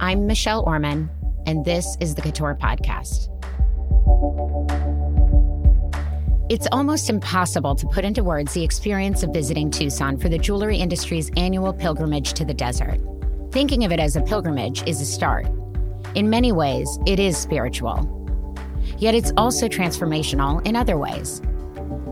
I'm Michelle Orman, and this is the Couture Podcast. It's almost impossible to put into words the experience of visiting Tucson for the jewelry industry's annual pilgrimage to the desert. Thinking of it as a pilgrimage is a start. In many ways, it is spiritual. Yet it's also transformational in other ways.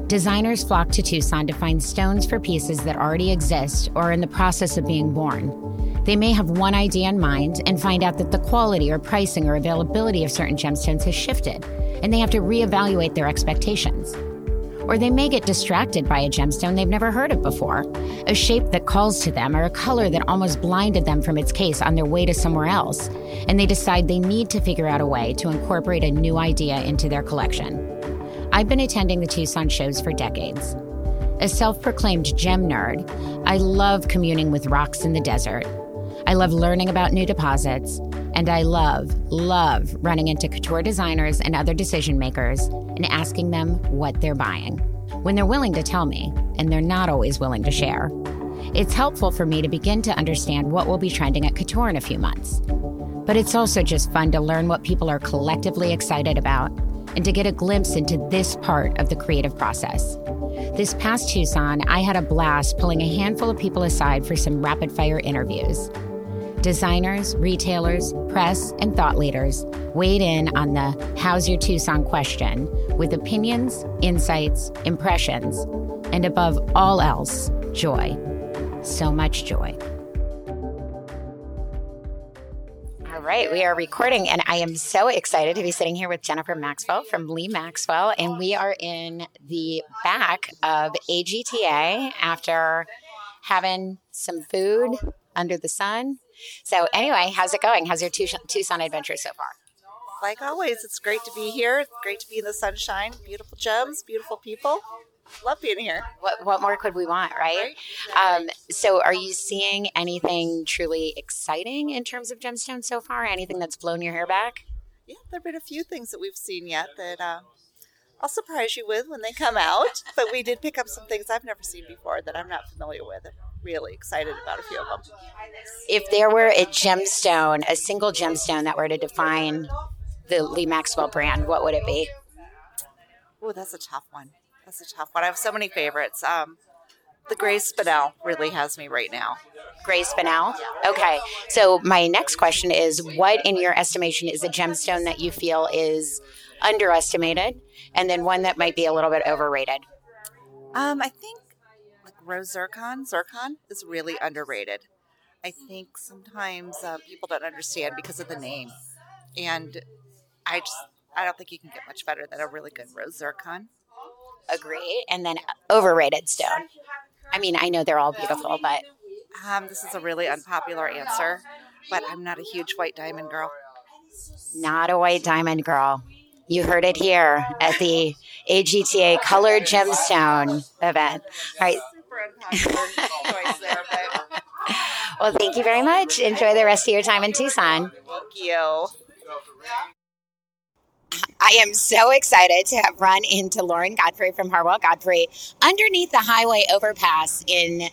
Designers flock to Tucson to find stones for pieces that already exist or are in the process of being born. They may have one idea in mind and find out that the quality or pricing or availability of certain gemstones has shifted, and they have to reevaluate their expectations. Or they may get distracted by a gemstone they've never heard of before, a shape that calls to them, or a color that almost blinded them from its case on their way to somewhere else, and they decide they need to figure out a way to incorporate a new idea into their collection. I've been attending the Tucson shows for decades. A self proclaimed gem nerd, I love communing with rocks in the desert. I love learning about new deposits. And I love, love running into couture designers and other decision makers and asking them what they're buying. When they're willing to tell me, and they're not always willing to share, it's helpful for me to begin to understand what will be trending at couture in a few months. But it's also just fun to learn what people are collectively excited about and to get a glimpse into this part of the creative process. This past Tucson, I had a blast pulling a handful of people aside for some rapid fire interviews. Designers, retailers, press, and thought leaders weighed in on the How's Your Tucson question with opinions, insights, impressions, and above all else, joy. So much joy. All right, we are recording, and I am so excited to be sitting here with Jennifer Maxwell from Lee Maxwell. And we are in the back of AGTA after having some food under the sun so, anyway, how's it going? How's your Tucson adventure so far? Like always, it's great to be here. It's great to be in the sunshine. Beautiful gems, beautiful people. Love being here. What, what more could we want, right? right? Um, so, are you seeing anything truly exciting in terms of gemstones so far? Anything that's blown your hair back? Yeah, there have been a few things that we've seen yet that uh, I'll surprise you with when they come out. but we did pick up some things I've never seen before that I'm not familiar with. I'm really excited about a few of them. If there were a gemstone, a single gemstone that were to define the Lee Maxwell brand, what would it be? Oh, that's a tough one. That's a tough one. I have so many favorites. Um, the gray spinel really has me right now. Gray spinel? Okay. So, my next question is what, in your estimation, is a gemstone that you feel is underestimated and then one that might be a little bit overrated? Um, I think like rose zircon, zircon is really underrated. I think sometimes uh, people don't understand because of the name, and I just I don't think you can get much better than a really good rose zircon. Agree. And then overrated stone. I mean, I know they're all beautiful, but um, this is a really unpopular answer. But I'm not a huge white diamond girl. Not a white diamond girl. You heard it here at the AGTA Colored Gemstone event. All right. well, thank you very much. Enjoy the rest of your time in Tucson. Thank you. I am so excited to have run into Lauren Godfrey from Harwell Godfrey underneath the highway overpass in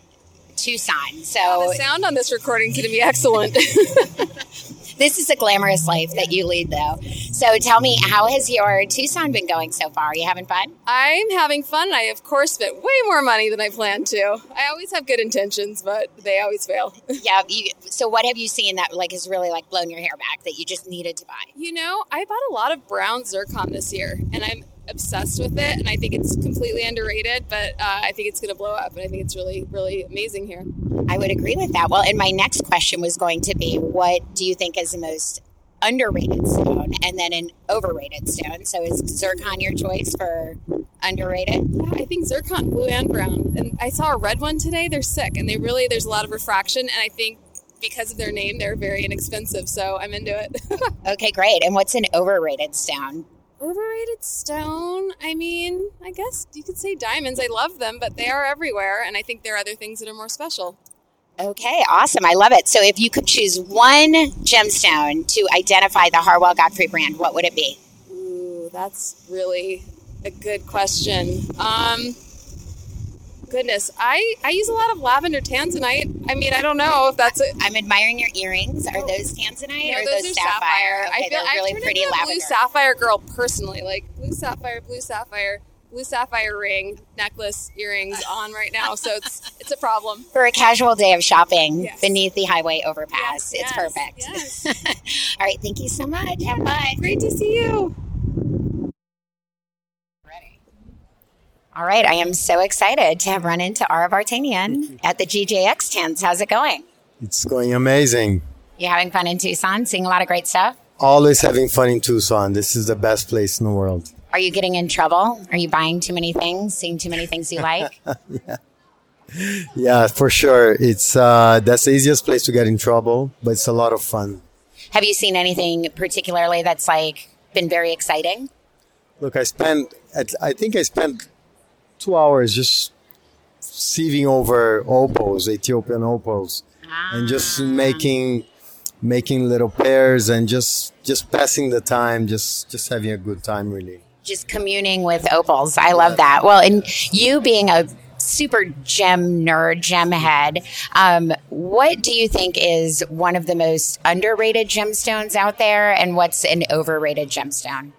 Tucson. So oh, the sound on this recording is going to be excellent. this is a glamorous life that you lead, though. So tell me, how has your Tucson been going so far? Are you having fun? I'm having fun. I, of course, spent way more money than I planned to. I always have good intentions, but they always fail. yeah. You, so what have you seen that like has really like blown your hair back that you just needed to buy? You know, I bought a lot of brown zircon this year, and I'm obsessed with it, and I think it's completely underrated. But uh, I think it's going to blow up, and I think it's really, really amazing here. I would agree with that. Well, and my next question was going to be, what do you think is the most underrated stone, and then an overrated stone? So is zircon your choice for underrated? Yeah, I think zircon, blue and brown. And I saw a red one today. They're sick, and they really there's a lot of refraction, and I think because of their name, they're very inexpensive. So I'm into it. okay, great. And what's an overrated stone? Overrated stone. I mean, I guess you could say diamonds. I love them, but they are everywhere, and I think there are other things that are more special. Okay, awesome. I love it. So, if you could choose one gemstone to identify the Harwell Godfrey brand, what would it be? Ooh, that's really a good question. Um, goodness, I I use a lot of lavender tanzanite. I mean, I don't know if that's. A, I'm admiring your earrings. Are those tanzanite no, or those, those sapphire? sapphire. Okay, I feel they're really pretty into lavender. blue sapphire girl personally. Like blue sapphire, blue sapphire, blue sapphire ring, necklace, earrings on right now. So it's it's a problem. For a casual day of shopping Yes. beneath the highway overpass, Yes, it's yes, perfect. yes. All right, thank you so much. Have fun. Great to see you. All right, I am so excited to have run into Ara Vartanian at the GJX tents. How's it going? It's going amazing. You having fun in Tucson? Seeing a lot of great stuff? Always having fun in Tucson. This is the best place in the world. Are you getting in trouble? Are you buying too many things? Seeing too many things you like? Yeah, yeah, for sure. It's uh, that's the easiest place to get in trouble, but it's a lot of fun. have you seen anything particularly that's like been very exciting? Look, I spent I think I spent two hours just sieving over opals, Ethiopian opals, and just making making little pairs and just just passing the time, just just having a good time, really. just communing with opals. I love that. Well, and you being a super gem nerd, gem head, um, what do you think is one of the most underrated gemstones out there, and what's an overrated gemstone?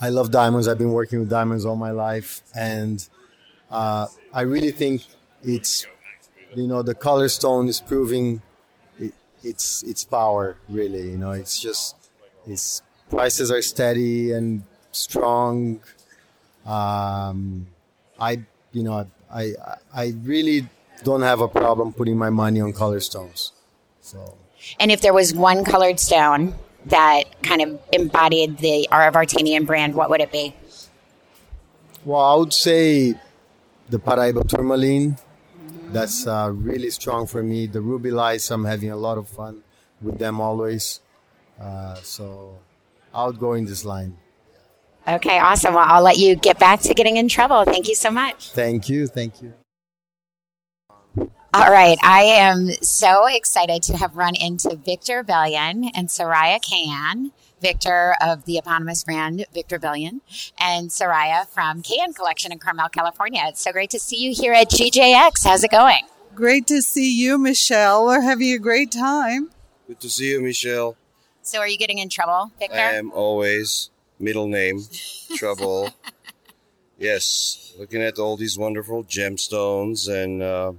I love diamonds. I've been working with diamonds all my life, and uh, I really think it's you know the color stone is proving it, its its power. Really, you know, it's just its prices are steady and strong. Um, I you know I I really don't have a problem putting my money on color stones. So. And if there was one colored stone that kind of embodied the R of brand, what would it be? Well, I would say the Paraiba tourmaline. That's uh, really strong for me. The rubellites, I'm having a lot of fun with them always. Uh, so I would go in this line. Okay, awesome. Well, I'll let you get back to getting in trouble. Thank you so much. Thank you. Thank you. All right. I am so excited to have run into Victor Velyan and Soraya Cayen. Victor of the eponymous brand Victor Velyan and Soraya from Cayen Collection in Carmel, California. It's so great to see you here at GJX. How's it going? Great to see you, Michelle. We're having a great time. Good to see you, Michelle. So, are you getting in trouble, Victor? I am always middle name trouble. yes, looking at all these wonderful gemstones and uh,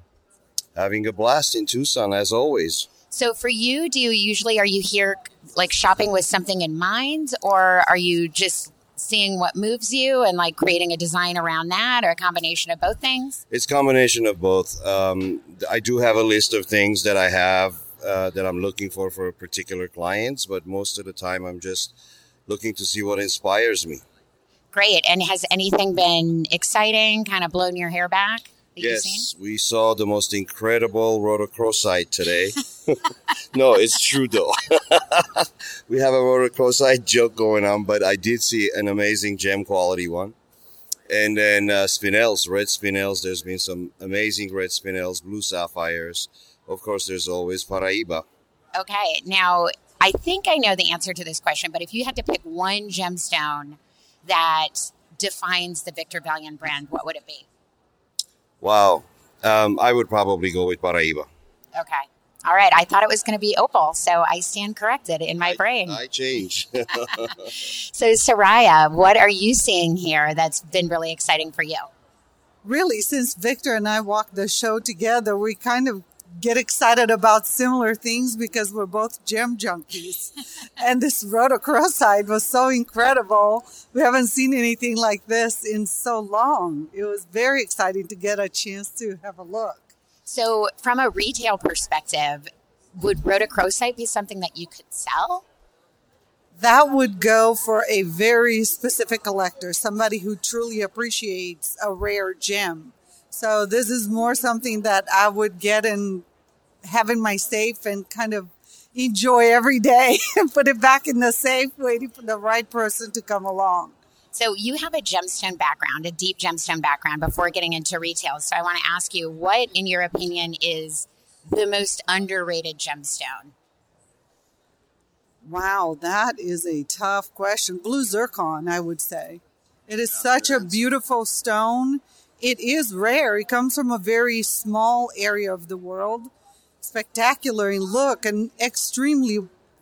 having a blast in Tucson as always. So, for you, do you usually are you here like shopping with something in mind, or are you just seeing what moves you and like creating a design around that, or a combination of both things? It's combination of both. Um, I do have a list of things that I have uh, that I'm looking for for particular clients, but most of the time I'm just looking to see what inspires me. Great. And has anything been exciting, kind of blown your hair back? Yes, we saw the most incredible rhodochrosite today. no, it's true though. we have a rhodochrosite joke going on, but I did see an amazing gem quality one. And then uh, spinels, red spinels. There's been some amazing red spinels, blue sapphires. Of course, there's always Paraiba. Okay. Now, I think I know the answer to this question, but if you had to pick one gemstone that defines the Victor Velyan brand, what would it be? Wow. Um, I would probably go with Paraiba. Okay. All right. I thought it was going to be opal, so I stand corrected in my brain. I change. so, Soraya, what are you seeing here that's been really exciting for you? Really, since Victor and I walked the show together, we kind of get excited about similar things because we're both gem junkies. and this rhodochrosite was so incredible. We haven't seen anything like this in so long. It was very exciting to get a chance to have a look. So, from a retail perspective, would rhodochrosite be something that you could sell? that would go for a very specific collector, somebody who truly appreciates a rare gem. So this is more something that I would get and have in my safe and kind of enjoy every day and put it back in the safe, waiting for the right person to come along. So you have a gemstone background, a deep gemstone background before getting into retail. So I want to ask you, what, in your opinion, is the most underrated gemstone? Wow, that is a tough question. Blue zircon, I would say. It is such a beautiful stone. it is rare. It comes from a very small area of the world, spectacular in look and extremely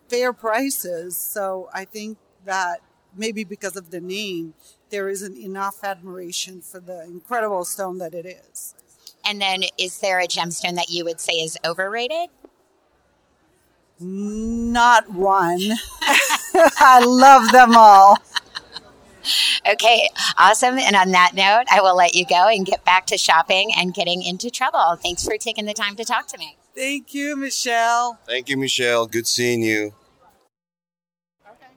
fair prices. So I think that maybe because of the name, there isn't enough admiration for the incredible stone that it is. And then, is there a gemstone that you would say is overrated? Not one. I love them all. Okay, awesome. And on that note, I will let you go and get back to shopping and getting into trouble. Thanks for taking the time to talk to me. Thank you, Michelle. Thank you, Michelle. Good seeing you. Okay.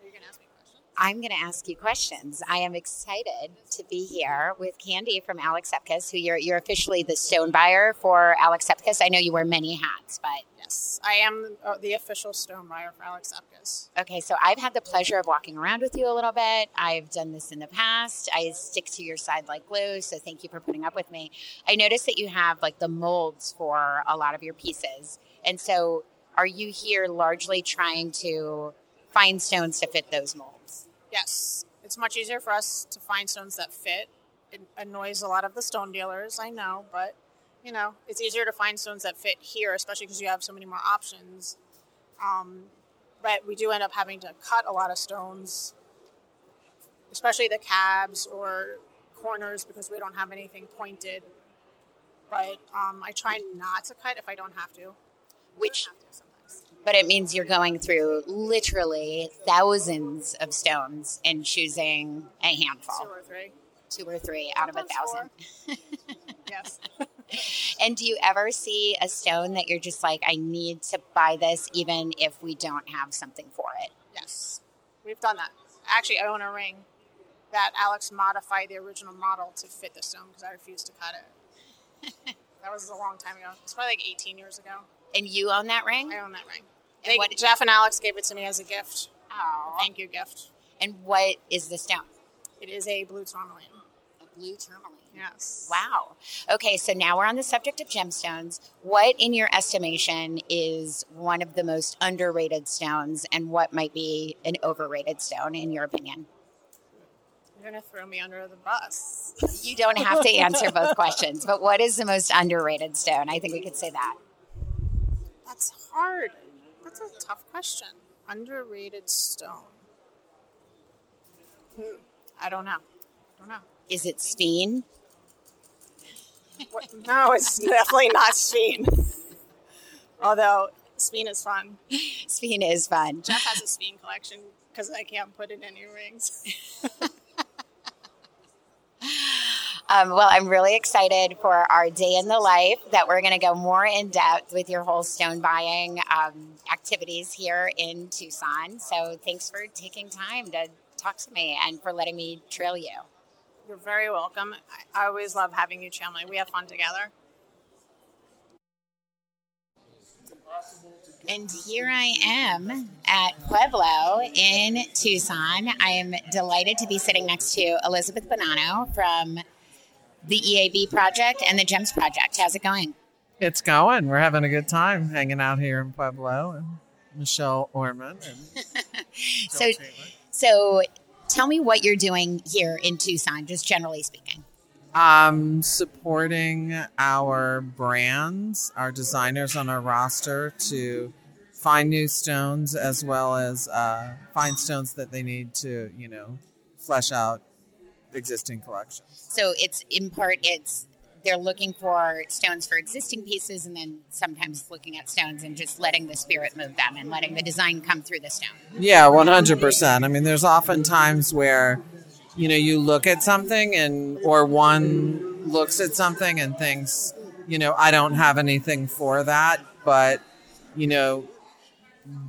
Are you going to ask me questions? I'm going to ask you questions. I am excited to be here with Candy from Alex Sepkus, who you're, you're officially the stone buyer for Alex Sepkus. I know you wear many hats, but. Yes, I am uh, the official stone buyer for Alex Sepkus. Okay, so I've had the pleasure of walking around with you a little bit. I've done this in the past. I stick to your side like glue, so thank you for putting up with me. I noticed that you have like the molds for a lot of your pieces. And so are you here largely trying to find stones to fit those molds? Yes, it's much easier for us to find stones that fit. It annoys a lot of the stone dealers, I know, but you know, it's easier to find stones that fit here, especially because you have so many more options. Um, but we do end up having to cut a lot of stones, especially the cabs or corners because we don't have anything pointed. But um, I try not to cut if I don't have to. Which but it means you're going through literally thousands of stones and choosing a handful. Two or three. Two or three out Sometimes of a thousand. yes. and do you ever see a stone that you're just like, I need to buy this even if we don't have something for it? Yes. We've done that. Actually, I own a ring that Alex modified the original model to fit the stone because I refused to cut it. that was a long time ago. It's probably like 18 years ago. And you own that ring? I own that ring. And They, what- Jeff and Alex gave it to me as a gift. Oh. Thank you gift. And what is the stone? It is a blue tourmaline. A blue tourmaline. Yes. Wow. Okay, so now we're on the subject of gemstones. What, in your estimation, is one of the most underrated stones, and what might be an overrated stone, in your opinion? You're going to throw me under the bus. You don't have to answer both questions, but what is the most underrated stone? I think we could say that. That's hard. That's a tough question. Underrated stone. Hmm. I don't know. I don't know. Is it Sphene? What? No, it's definitely not Sphene. Although Sphene is fun. Sphene is fun. Jeff has a Sphene collection because I can't put in any rings. Um, well, I'm really excited for our day in the life that we're going to go more in depth with your whole stone buying um, activities here in Tucson. So thanks for taking time to talk to me and for letting me trail you. You're very welcome. I, I always love having you, Chandler. We have fun together. And here I am at Pueblo in Tucson. I am delighted to be sitting next to Elizabeth Bonanno from the EAB project and the GEMS project. How's it going? It's going. We're having a good time hanging out here in Pueblo and Michelle Orman and So, so tell me what you're doing here in Tucson, just generally speaking. um, supporting our brands, our designers on our roster to find new stones as well as uh, find stones that they need to, you know, flesh out existing collections. So it's in part it's they're looking for stones for existing pieces and then sometimes looking at stones and just letting the spirit move them and letting the design come through the stone. Yeah, one hundred percent. I mean, there's often times where, you know, you look at something and or one looks at something and thinks, you know, I don't have anything for that, but you know,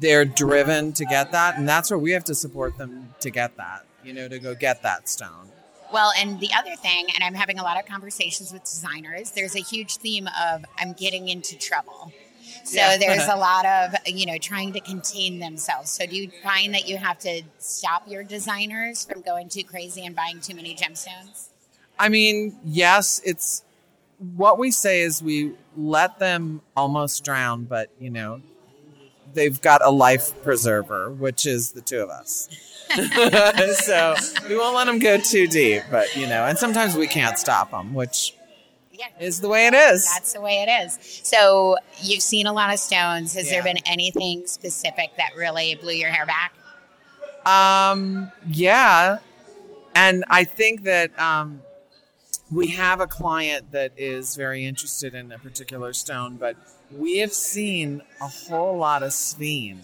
they're driven to get that, and that's where we have to support them to get that. You know, to go get that stone. Well, and the other thing, and I'm having a lot of conversations with designers, there's a huge theme of I'm getting into trouble. So Yeah. there's a lot of, you know, trying to contain themselves. So do you find that you have to stop your designers from going too crazy and buying too many gemstones? I mean, yes, it's what we say is we let them almost drown, but you know, they've got a life preserver, which is the two of us. so we won't let them go too deep, but you know, and sometimes we can't stop them, which Yeah. is the way it is. That's the way it is. So you've seen a lot of stones. Has there been anything specific that really blew your hair back? Um, yeah. And I think that um, we have a client that is very interested in a particular stone, but we have seen a whole lot of sphene.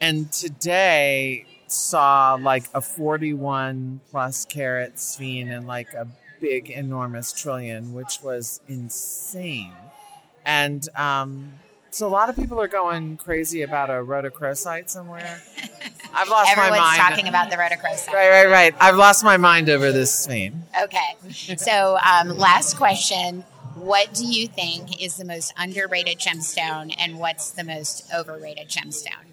And today saw like a 41 plus carat sphene and like a big, enormous trillion, which was insane. And um, so a lot of people are going crazy about a rhodochrosite somewhere. I've lost Everyone's my mind. talking about the rhodochrosite. Right, right, right. I've lost my mind over this theme. Okay. So, um, last question. What do you think is the most underrated gemstone and what's the most overrated gemstone?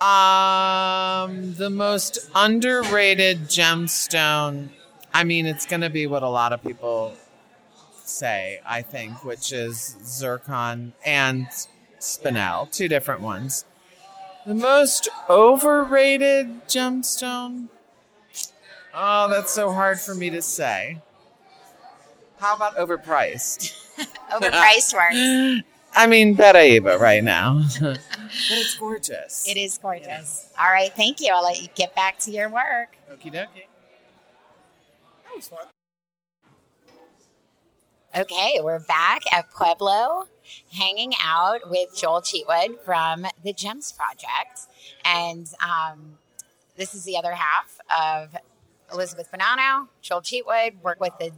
Um, the most underrated gemstone. I mean, it's going to be what a lot of people say. I think, which is zircon and spinel, two different ones. The most overrated gemstone. Oh, that's so hard for me to say. How about overpriced? Overpriced works. I mean, Paraiba right now. but it's gorgeous. It is gorgeous. All right. Thank you. I'll let you get back to your work. Okie dokie. That was fun. Okay, we're back at Pueblo, hanging out with Joel Cheatwood from the Gems Project, and um, this is the other half of Elizabeth Bonanno, Joel Cheatwood. Work with the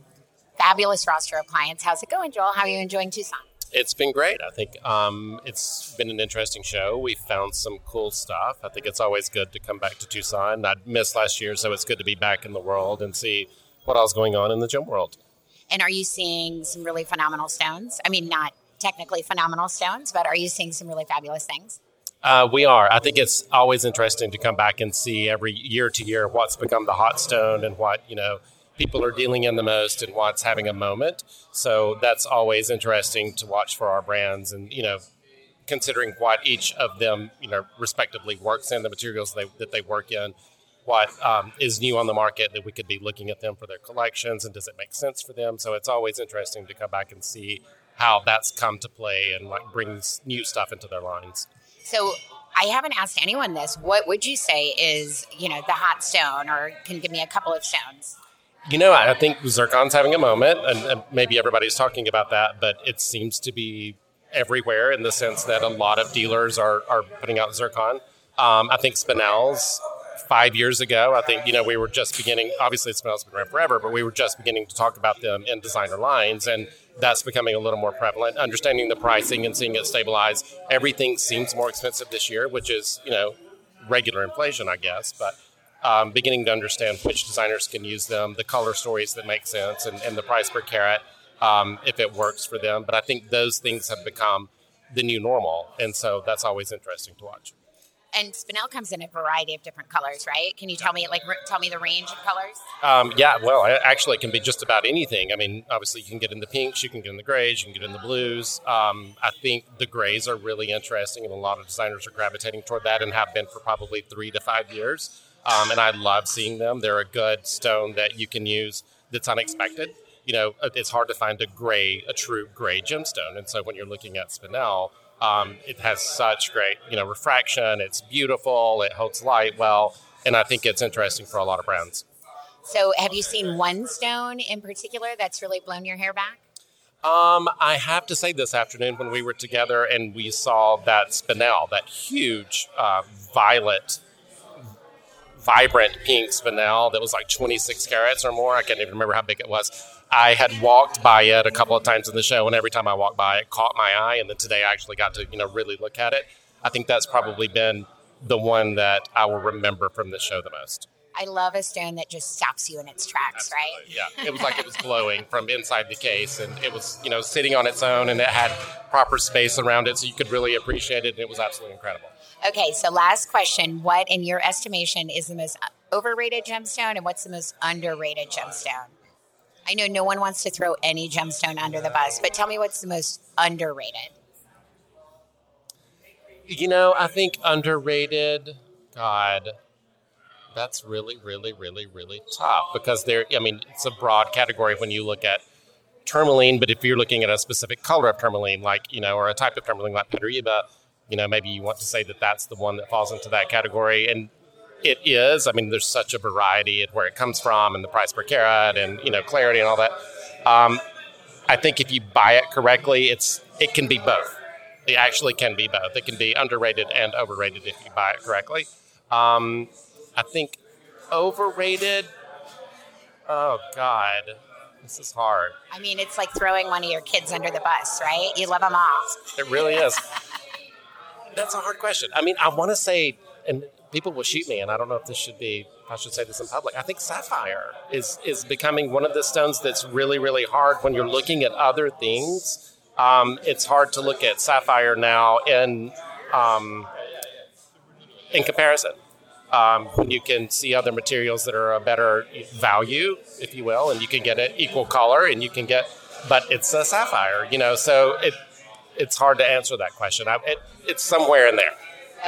fabulous roster of clients. How's it going, Joel? How are you enjoying Tucson? It's been great. I think um, it's been an interesting show. We found some cool stuff. I think it's always good to come back to Tucson. I missed last year, so it's good to be back in the world and see what else going on in the gym world. And are you seeing some really phenomenal stones? I mean, not technically phenomenal stones, but are you seeing some really fabulous things? Uh, we are. I think it's always interesting to come back and see every year to year what's become the hot stone and what you know people are dealing in the most and what's having a moment. So that's always interesting to watch for our brands and you know considering what each of them you know respectively works in the materials they, that they work in what um, is new on the market that we could be looking at them for their collections and does it make sense for them so it's always interesting to come back and see how that's come to play and like brings new stuff into their lines So I haven't asked anyone this. What would you say is, you know, the hot stone, or can give me a couple of stones? You know, I think Zircon's having a moment, and, and maybe everybody's talking about that, but it seems to be everywhere in the sense that a lot of dealers are, are putting out Zircon. Um, I think Spinel's five years ago, I think, you know, we were just beginning, obviously Spinel's been around forever, but we were just beginning to talk about them in designer lines, and that's becoming a little more prevalent. Understanding the pricing and seeing it stabilize, everything seems more expensive this year, which is, you know, regular inflation, I guess, but um, beginning to understand which designers can use them, the color stories that make sense, and, and the price per carat um, if it works for them. But I think those things have become the new normal, and so that's always interesting to watch. And Spinel comes in a variety of different colors, right? Can you tell me, like, r- tell me the range of colors? Um, yeah, well, actually, it can be just about anything. I mean, obviously, you can get in the pinks, you can get in the grays, you can get in the blues. Um, I think the grays are really interesting, and a lot of designers are gravitating toward that and have been for probably three to five years. Um, and I love seeing them. They're a good stone that you can use that's unexpected. You know, it's hard to find a gray, a true gray gemstone. And so when you're looking at Spinel, um, it has such great, you know, refraction. It's beautiful. It holds light well, and I think it's interesting for a lot of brands. So, have you seen one stone in particular that's really blown your hair back? Um, I have to say, this afternoon when we were together and we saw that spinel, that huge uh, violet, vibrant pink spinel that was like 26 carats or more. I can't even remember how big it was. I had walked by it a couple of times in the show, and every time I walked by, it caught my eye. And then today, I actually got to you know really look at it. I think that's probably been the one that I will remember from the show the most. I love a stone that just stops you in its tracks, right? Yeah, it was like it was glowing from inside the case, and it was you know sitting on its own, and it had proper space around it, so you could really appreciate it. And it was absolutely incredible. Okay, so last question. What, in your estimation, is the most overrated gemstone and what's the most underrated gemstone? I know no one wants to throw any gemstone under the bus, but tell me what's the most underrated. You know, I think underrated. God, that's really, really, really, really tough because there. I mean, it's a broad category when you look at tourmaline, but if you're looking at a specific color of tourmaline, like you know, or a type of tourmaline like Paraíba, you know, maybe you want to say that that's the one that falls into that category, and it is. I mean, there's such a variety of where it comes from and the price per carat and you know clarity and all that. Um, I think if you buy it correctly, it's it can be both. It actually can be both. It can be underrated and overrated if you buy it correctly. Um, I think overrated. Oh God, this is hard. I mean, it's like throwing one of your kids under the bus, right? You love them all. It really is. That's a hard question. I mean, I want to say, and people will shoot me, and I don't know if this should be. I should say this in public. I think sapphire is is becoming one of the stones that's really, really hard when you're looking at other things. Um, it's hard to look at sapphire now in um, in comparison. Um, when you can see other materials that are a better value, if you will, and you can get an equal color, and you can get, but it's a sapphire, you know. So it it's hard to answer that question. I, it, it's somewhere in there.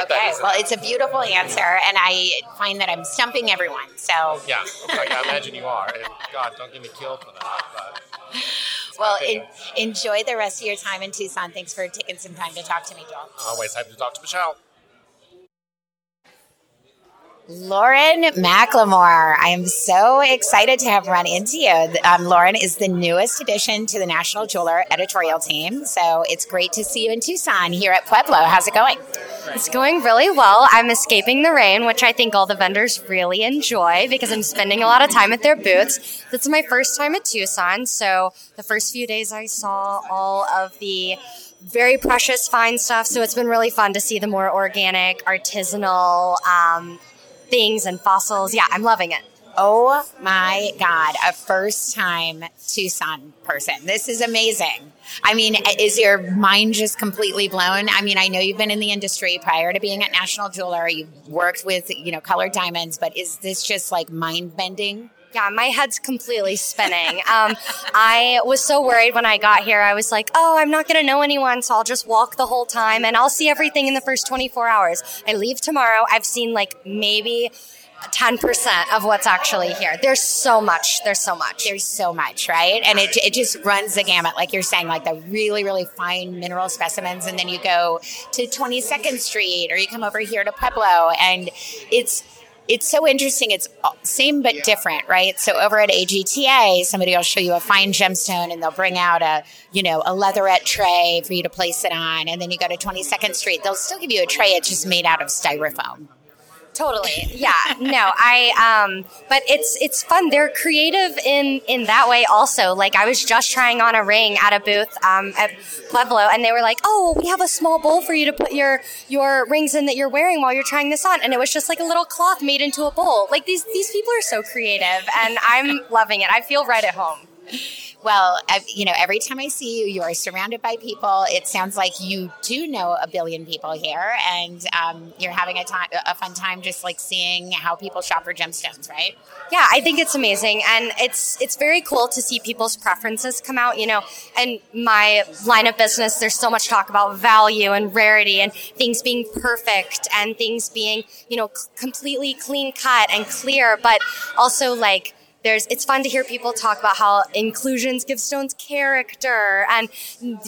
Okay, well, it's a beautiful answer, and I find that I'm stumping everyone. So yeah, okay, I imagine you are. And God, don't get me killed for that. But well, in, enjoy the rest of your time in Tucson. Thanks for taking some time to talk to me, Joel. Always happy to talk to Michelle. Lauren McLemore. I am so excited to have run into you. Um, Lauren is the newest addition to the National Jeweler editorial team. So it's great to see you in Tucson here at Pueblo. How's it going? It's going really well. I'm escaping the rain, which I think all the vendors really enjoy because I'm spending a lot of time at their booths. This is my first time at Tucson. So the first few days I saw all of the very precious fine stuff. So it's been really fun to see the more organic, artisanal, um, things and fossils. Yeah, I'm loving it. Oh my God, a first time Tucson person. This is amazing. I mean, is your mind just completely blown? I mean, I know you've been in the industry prior to being at National Jeweler, you've worked with, you know, colored diamonds, but is this just like mind bending? Yeah, my head's completely spinning. Um, I was so worried when I got here. I was like, oh, I'm not going to know anyone, so I'll just walk the whole time and I'll see everything in the first 24 hours. I leave tomorrow. I've seen like maybe 10% of what's actually here. There's so much. There's so much. There's so much, right? And it, it just runs the gamut, like you're saying, like the really, really fine mineral specimens. And then you go to 22nd Street or you come over here to Pueblo and it's, it's so interesting. It's same but different, right? So over at AGTA, somebody will show you a fine gemstone and they'll bring out a, you know, a leatherette tray for you to place it on. And then you go to 22nd Street, they'll still give you a tray. It's just made out of styrofoam. Totally. Yeah. No, I um but it's it's fun. They're creative in in that way also. Like I was just trying on a ring at a booth um at Pueblo and they were like, "Oh, we have a small bowl for you to put your your rings in that you're wearing while you're trying this on." And it was just like a little cloth made into a bowl. Like these these people are so creative and I'm loving it. I feel right at home. Well, you know, every time I see you, you are surrounded by people. It sounds like you do know a billion people here, and um, you're having a time, a fun time, just like seeing how people shop for gemstones, right? Yeah, I think it's amazing, and it's it's very cool to see people's preferences come out. You know, and my line of business, there's so much talk about value and rarity, and things being perfect, and things being you know completely clean cut and clear, but also like there's it's fun to hear people talk about how inclusions give stones character and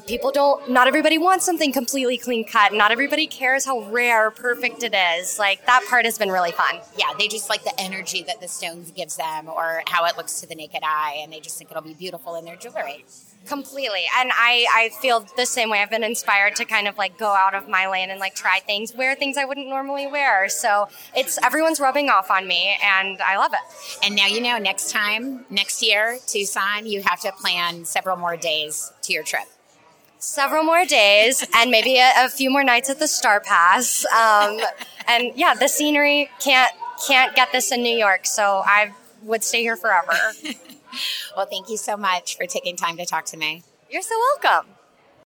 people don't not everybody wants something completely clean cut. Not everybody cares how rare or perfect it is. Like that part has been really fun. Yeah they just like the energy that the stones gives them or how it looks to the naked eye and they just think it'll be beautiful in their jewelry completely. And i i feel the same way. I've been inspired to kind of like go out of my lane and like try things wear things i wouldn't normally wear. So it's everyone's rubbing off on me and i love it. And now you know next time next year tucson you have to plan several more days to your trip. Several more days and maybe a, a few more nights at the Starr Pass. Um, and yeah the scenery can't can't get this in new york so i would stay here forever well, thank you so much for taking time to talk to me. You're so welcome.